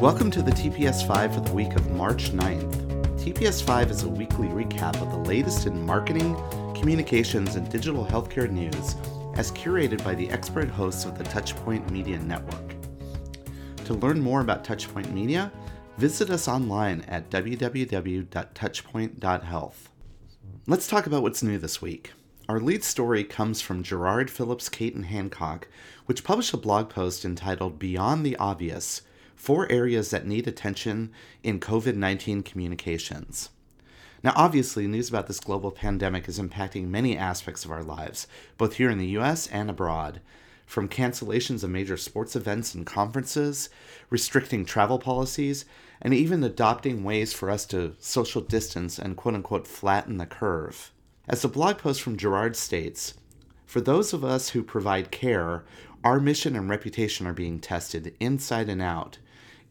Welcome to the TPS 5 for the week of March 9th. TPS 5 is a weekly recap of the latest in marketing, communications, and digital healthcare news as curated by the expert hosts of the Touchpoint Media Network. To learn more about Touchpoint Media, visit us online at www.touchpoint.health. Let's talk about what's new this week. Our lead story comes from Jarrard Phillips Cate and Hancock, which published a blog post entitled Beyond the Obvious Four Areas That Need Attention in COVID 19 Communications. Now, obviously, news about this global pandemic is impacting many aspects of our lives, both here in the US and abroad. From cancellations of major sports events and conferences, restricting travel policies, and even adopting ways for us to social distance and quote unquote flatten the curve. As the blog post from Jarrard states, for those of us who provide care, our mission and reputation are being tested inside and out.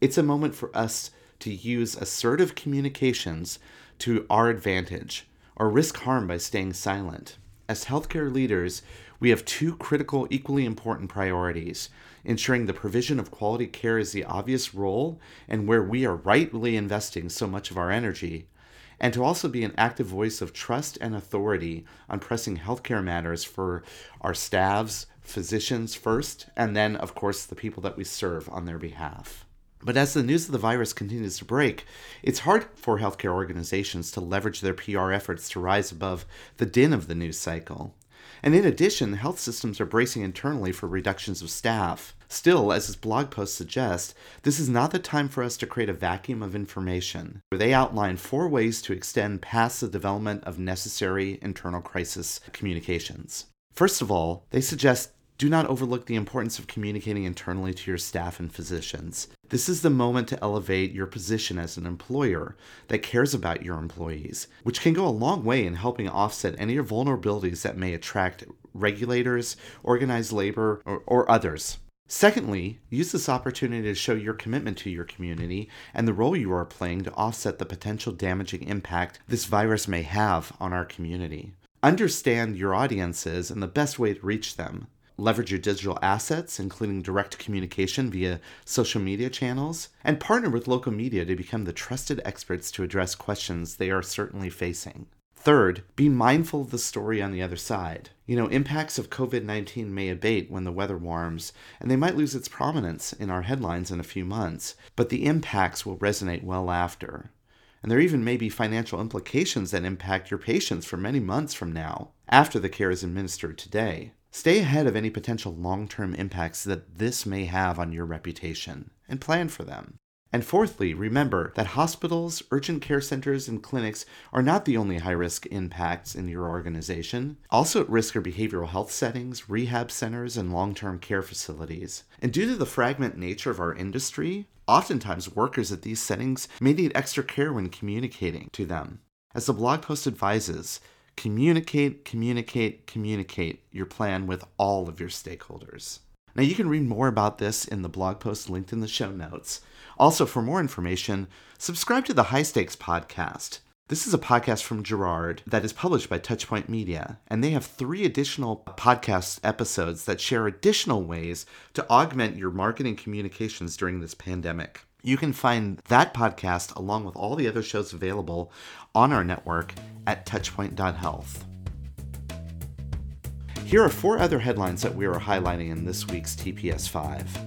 It's a moment for us to use assertive communications to our advantage or risk harm by staying silent. As healthcare leaders, we have two critical, equally important priorities ensuring the provision of quality care is the obvious role and where we are rightly investing so much of our energy, and to also be an active voice of trust and authority on pressing healthcare matters for our staffs, physicians first, and then, of course, the people that we serve on their behalf. But as the news of the virus continues to break, it's hard for healthcare organizations to leverage their PR efforts to rise above the din of the news cycle. And in addition, health systems are bracing internally for reductions of staff. Still, as his blog post suggests, this is not the time for us to create a vacuum of information. They outline four ways to extend past the development of necessary internal crisis communications. First of all, they suggest do not overlook the importance of communicating internally to your staff and physicians. This is the moment to elevate your position as an employer that cares about your employees, which can go a long way in helping offset any vulnerabilities that may attract regulators, organized labor, or, or others. Secondly, use this opportunity to show your commitment to your community and the role you are playing to offset the potential damaging impact this virus may have on our community. Understand your audiences and the best way to reach them leverage your digital assets, including direct communication via social media channels, and partner with local media to become the trusted experts to address questions they are certainly facing. Third, be mindful of the story on the other side. You know, impacts of COVID 19 may abate when the weather warms, and they might lose its prominence in our headlines in a few months, but the impacts will resonate well after. And there even may be financial implications that impact your patients for many months from now, after the care is administered today. Stay ahead of any potential long term impacts that this may have on your reputation and plan for them. And fourthly, remember that hospitals, urgent care centers, and clinics are not the only high risk impacts in your organization. Also at risk are behavioral health settings, rehab centers, and long term care facilities. And due to the fragment nature of our industry, oftentimes workers at these settings may need extra care when communicating to them. As the blog post advises, communicate, communicate, communicate your plan with all of your stakeholders. Now, you can read more about this in the blog post linked in the show notes. Also, for more information, subscribe to the High Stakes podcast. This is a podcast from Jarrard that is published by Touchpoint Media, and they have three additional podcast episodes that share additional ways to augment your marketing communications during this pandemic. You can find that podcast along with all the other shows available on our network at touchpoint.health. Here are four other headlines that we are highlighting in this week's TPS 5.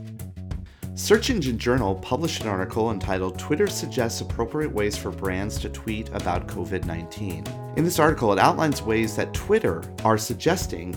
Search Engine Journal published an article entitled Twitter Suggests Appropriate Ways for Brands to Tweet About COVID 19. In this article, it outlines ways that Twitter are suggesting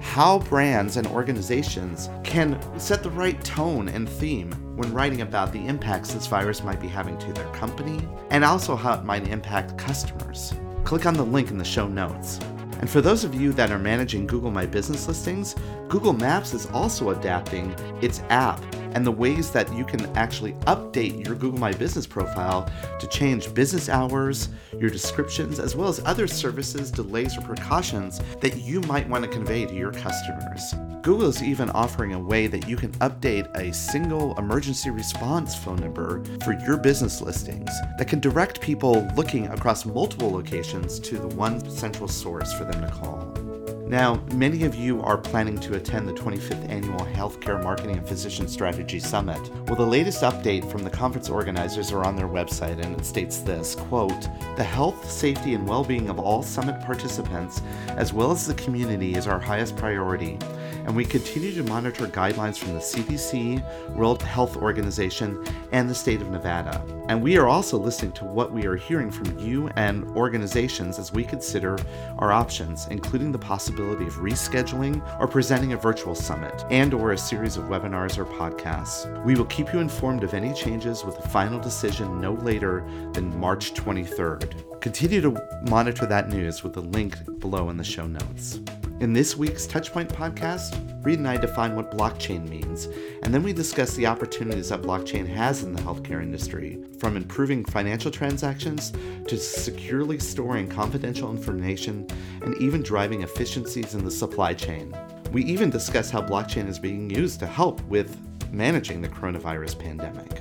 how brands and organizations can set the right tone and theme when writing about the impacts this virus might be having to their company and also how it might impact customers. Click on the link in the show notes. And for those of you that are managing Google My Business listings, Google Maps is also adapting its app and the ways that you can actually update your Google My Business profile to change business hours, your descriptions, as well as other services, delays, or precautions that you might want to convey to your customers. Google is even offering a way that you can update a single emergency response phone number for your business listings that can direct people looking across multiple locations to the one central source for them to call. Now, many of you are planning to attend the 25th Annual Healthcare Marketing and Physician Strategy Summit. Well, the latest update from the conference organizers are on their website, and it states this quote, The health, safety, and well being of all summit participants, as well as the community, is our highest priority, and we continue to monitor guidelines from the CDC, World Health Organization, and the state of Nevada. And we are also listening to what we are hearing from you and organizations as we consider our options, including the possibility of rescheduling or presenting a virtual summit and or a series of webinars or podcasts. We will keep you informed of any changes with a final decision no later than March 23rd. Continue to monitor that news with the link below in the show notes. In this week's Touchpoint podcast, Reed and I define what blockchain means, and then we discuss the opportunities that blockchain has in the healthcare industry, from improving financial transactions to securely storing confidential information and even driving efficiencies in the supply chain. We even discuss how blockchain is being used to help with managing the coronavirus pandemic.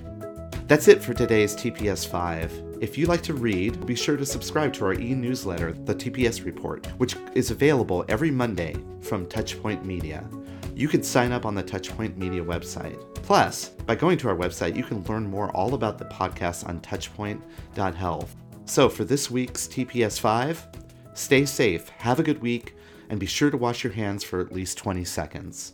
That's it for today's TPS 5. If you like to read, be sure to subscribe to our e newsletter, The TPS Report, which is available every Monday from Touchpoint Media. You can sign up on the Touchpoint Media website. Plus, by going to our website, you can learn more all about the podcast on touchpoint.health. So, for this week's TPS 5, stay safe, have a good week, and be sure to wash your hands for at least 20 seconds.